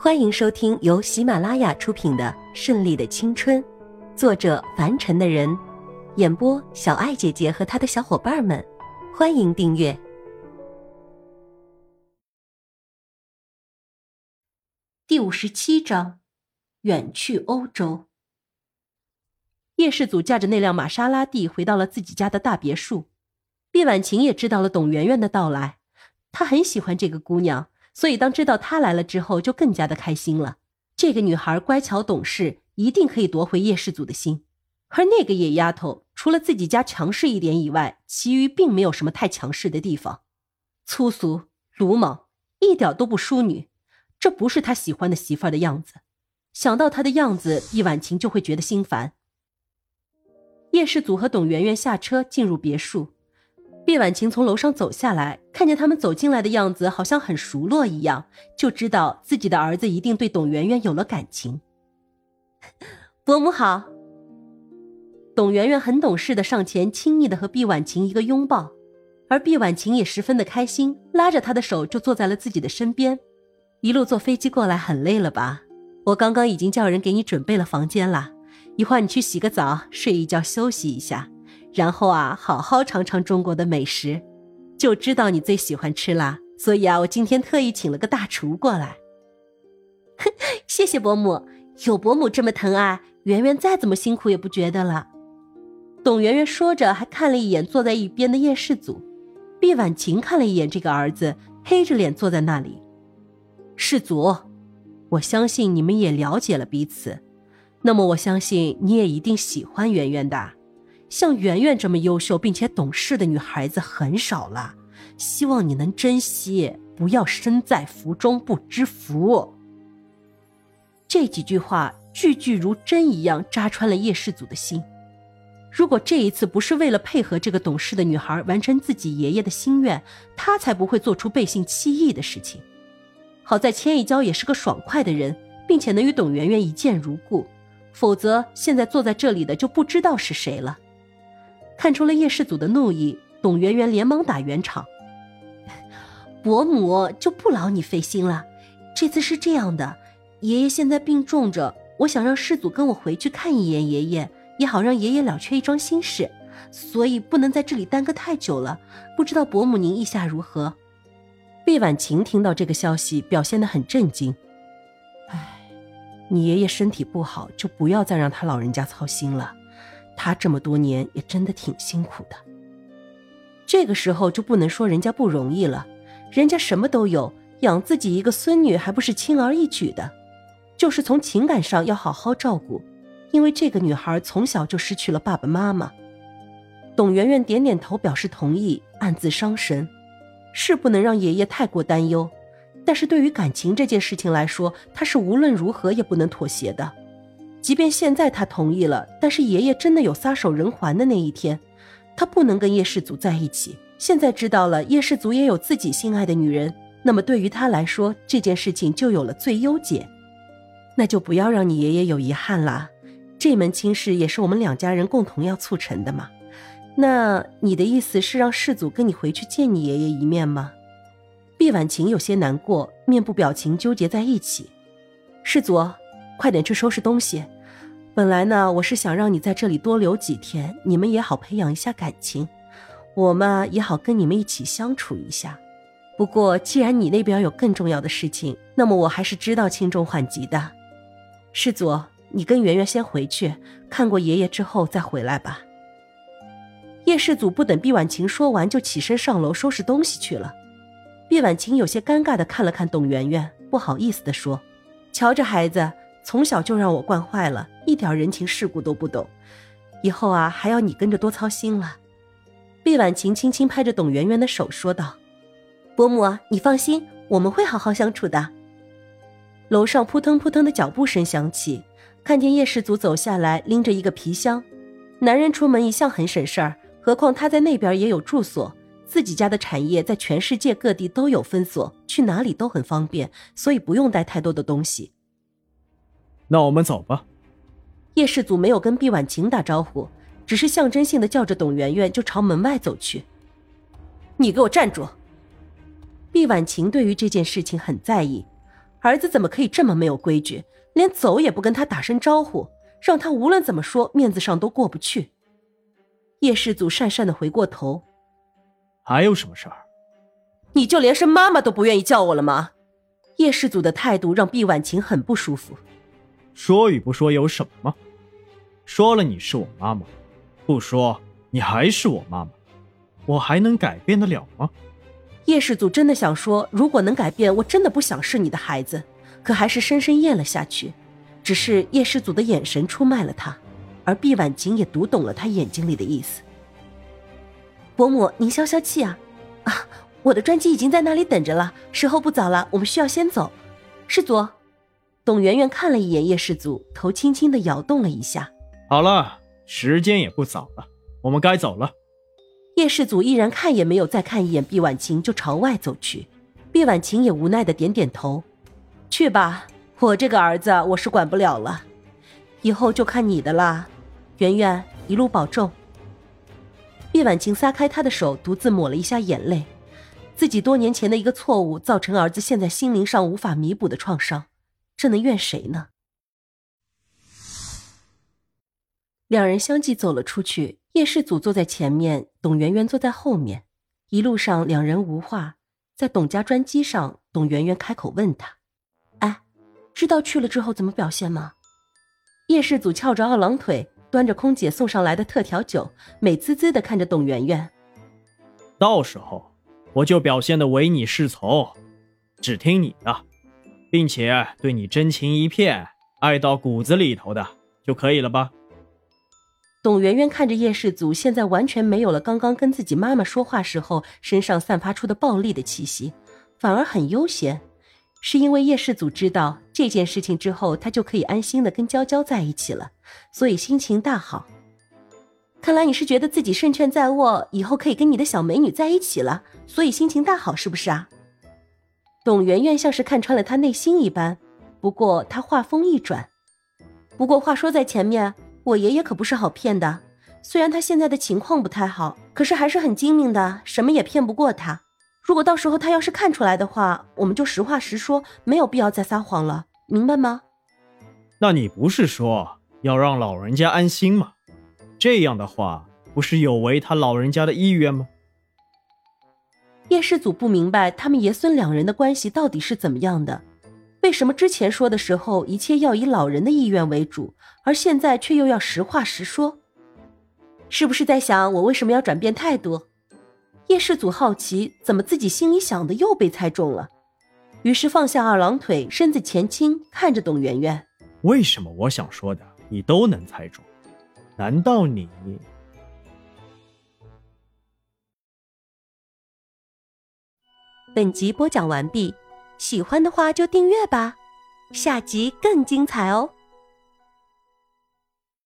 欢迎收听由喜马拉雅出品的《顺利的青春》，作者凡尘的人，演播小爱姐姐和她的小伙伴们。欢迎订阅第五十七章：远去欧洲。叶世祖驾着那辆玛莎拉蒂回到了自己家的大别墅。毕婉晴也知道了董媛媛的到来，她很喜欢这个姑娘。所以，当知道她来了之后，就更加的开心了。这个女孩乖巧懂事，一定可以夺回叶氏祖的心。而那个野丫头，除了自己家强势一点以外，其余并没有什么太强势的地方，粗俗、鲁莽，一点都不淑女。这不是他喜欢的媳妇儿的样子。想到她的样子，易婉晴就会觉得心烦。叶氏祖和董媛媛下车进入别墅。毕婉晴从楼上走下来，看见他们走进来的样子，好像很熟络一样，就知道自己的儿子一定对董媛媛有了感情。伯母好。董媛媛很懂事的上前，亲昵的和毕婉晴一个拥抱，而毕婉晴也十分的开心，拉着她的手就坐在了自己的身边。一路坐飞机过来很累了吧？我刚刚已经叫人给你准备了房间了，一会儿你去洗个澡，睡一觉，休息一下。然后啊，好好尝尝中国的美食，就知道你最喜欢吃啦。所以啊，我今天特意请了个大厨过来。谢谢伯母，有伯母这么疼爱，圆圆再怎么辛苦也不觉得了。董圆圆说着，还看了一眼坐在一边的叶世祖。毕婉晴看了一眼这个儿子，黑着脸坐在那里。世祖，我相信你们也了解了彼此，那么我相信你也一定喜欢圆圆的。像圆圆这么优秀并且懂事的女孩子很少了，希望你能珍惜，不要身在福中不知福。这几句话句句如针一样扎穿了叶世祖的心。如果这一次不是为了配合这个懂事的女孩完成自己爷爷的心愿，他才不会做出背信弃义的事情。好在千一娇也是个爽快的人，并且能与董媛媛一见如故，否则现在坐在这里的就不知道是谁了。看出了叶世祖的怒意，董媛媛连忙打圆场：“伯母就不劳你费心了。这次是这样的，爷爷现在病重着，我想让世祖跟我回去看一眼爷爷，也好让爷爷了却一桩心事，所以不能在这里耽搁太久了。不知道伯母您意下如何？”毕婉晴听到这个消息，表现得很震惊：“哎，你爷爷身体不好，就不要再让他老人家操心了。”他这么多年也真的挺辛苦的。这个时候就不能说人家不容易了，人家什么都有，养自己一个孙女还不是轻而易举的？就是从情感上要好好照顾，因为这个女孩从小就失去了爸爸妈妈。董媛媛点点头表示同意，暗自伤神，是不能让爷爷太过担忧，但是对于感情这件事情来说，她是无论如何也不能妥协的。即便现在他同意了，但是爷爷真的有撒手人寰的那一天，他不能跟叶世祖在一起。现在知道了叶世祖也有自己心爱的女人，那么对于他来说，这件事情就有了最优解。那就不要让你爷爷有遗憾啦，这门亲事也是我们两家人共同要促成的嘛。那你的意思是让世祖跟你回去见你爷爷一面吗？毕婉晴有些难过，面部表情纠结在一起。世祖。快点去收拾东西。本来呢，我是想让你在这里多留几天，你们也好培养一下感情，我嘛也好跟你们一起相处一下。不过既然你那边有更重要的事情，那么我还是知道轻重缓急的。世祖，你跟圆圆先回去，看过爷爷之后再回来吧。叶世祖不等毕婉晴说完，就起身上楼收拾东西去了。毕婉晴有些尴尬的看了看董媛媛，不好意思的说：“瞧这孩子。”从小就让我惯坏了，一点人情世故都不懂，以后啊还要你跟着多操心了。毕婉晴轻轻拍着董媛媛的手说道：“伯母，你放心，我们会好好相处的。”楼上扑腾扑腾的脚步声响起，看见叶氏祖走下来，拎着一个皮箱。男人出门一向很省事儿，何况他在那边也有住所，自己家的产业在全世界各地都有分所，去哪里都很方便，所以不用带太多的东西。那我们走吧。叶世祖没有跟毕婉晴打招呼，只是象征性的叫着董媛媛就朝门外走去。你给我站住！毕婉晴对于这件事情很在意，儿子怎么可以这么没有规矩，连走也不跟他打声招呼，让他无论怎么说面子上都过不去。叶氏祖讪讪的回过头：“还有什么事儿？你就连声妈妈都不愿意叫我了吗？”叶世祖的态度让毕婉晴很不舒服。说与不说有什么吗？说了你是我妈妈，不说你还是我妈妈，我还能改变得了吗？叶世祖真的想说，如果能改变，我真的不想是你的孩子，可还是深深咽了下去。只是叶世祖的眼神出卖了他，而毕婉晴也读懂了他眼睛里的意思。伯母，您消消气啊！啊，我的专机已经在那里等着了，时候不早了，我们需要先走。世祖。董媛媛看了一眼叶世祖，头轻轻的摇动了一下。好了，时间也不早了，我们该走了。叶世祖依然看也没有再看一眼毕婉晴，就朝外走去。毕婉晴也无奈的点点头：“去吧，我这个儿子我是管不了了，以后就看你的啦。”媛媛一路保重。毕婉晴撒开他的手，独自抹了一下眼泪。自己多年前的一个错误，造成儿子现在心灵上无法弥补的创伤。这能怨谁呢？两人相继走了出去，叶世祖坐在前面，董媛媛坐在后面。一路上两人无话。在董家专机上，董媛媛开口问他：“哎，知道去了之后怎么表现吗？”叶世祖翘着二郎腿，端着空姐送上来的特调酒，美滋滋的看着董媛媛：“到时候我就表现的唯你是从，只听你的。”并且对你真情一片，爱到骨子里头的就可以了吧？董媛媛看着叶世祖，现在完全没有了刚刚跟自己妈妈说话时候身上散发出的暴力的气息，反而很悠闲。是因为叶世祖知道这件事情之后，他就可以安心的跟娇娇在一起了，所以心情大好。看来你是觉得自己胜券在握，以后可以跟你的小美女在一起了，所以心情大好，是不是啊？董媛媛像是看穿了他内心一般，不过他话锋一转：“不过话说在前面，我爷爷可不是好骗的。虽然他现在的情况不太好，可是还是很精明的，什么也骗不过他。如果到时候他要是看出来的话，我们就实话实说，没有必要再撒谎了，明白吗？”那你不是说要让老人家安心吗？这样的话不是有违他老人家的意愿吗？叶世祖不明白他们爷孙两人的关系到底是怎么样的，为什么之前说的时候一切要以老人的意愿为主，而现在却又要实话实说？是不是在想我为什么要转变态度？叶世祖好奇，怎么自己心里想的又被猜中了，于是放下二郎腿，身子前倾，看着董媛媛：“为什么我想说的你都能猜中？难道你……”本集播讲完毕，喜欢的话就订阅吧，下集更精彩哦。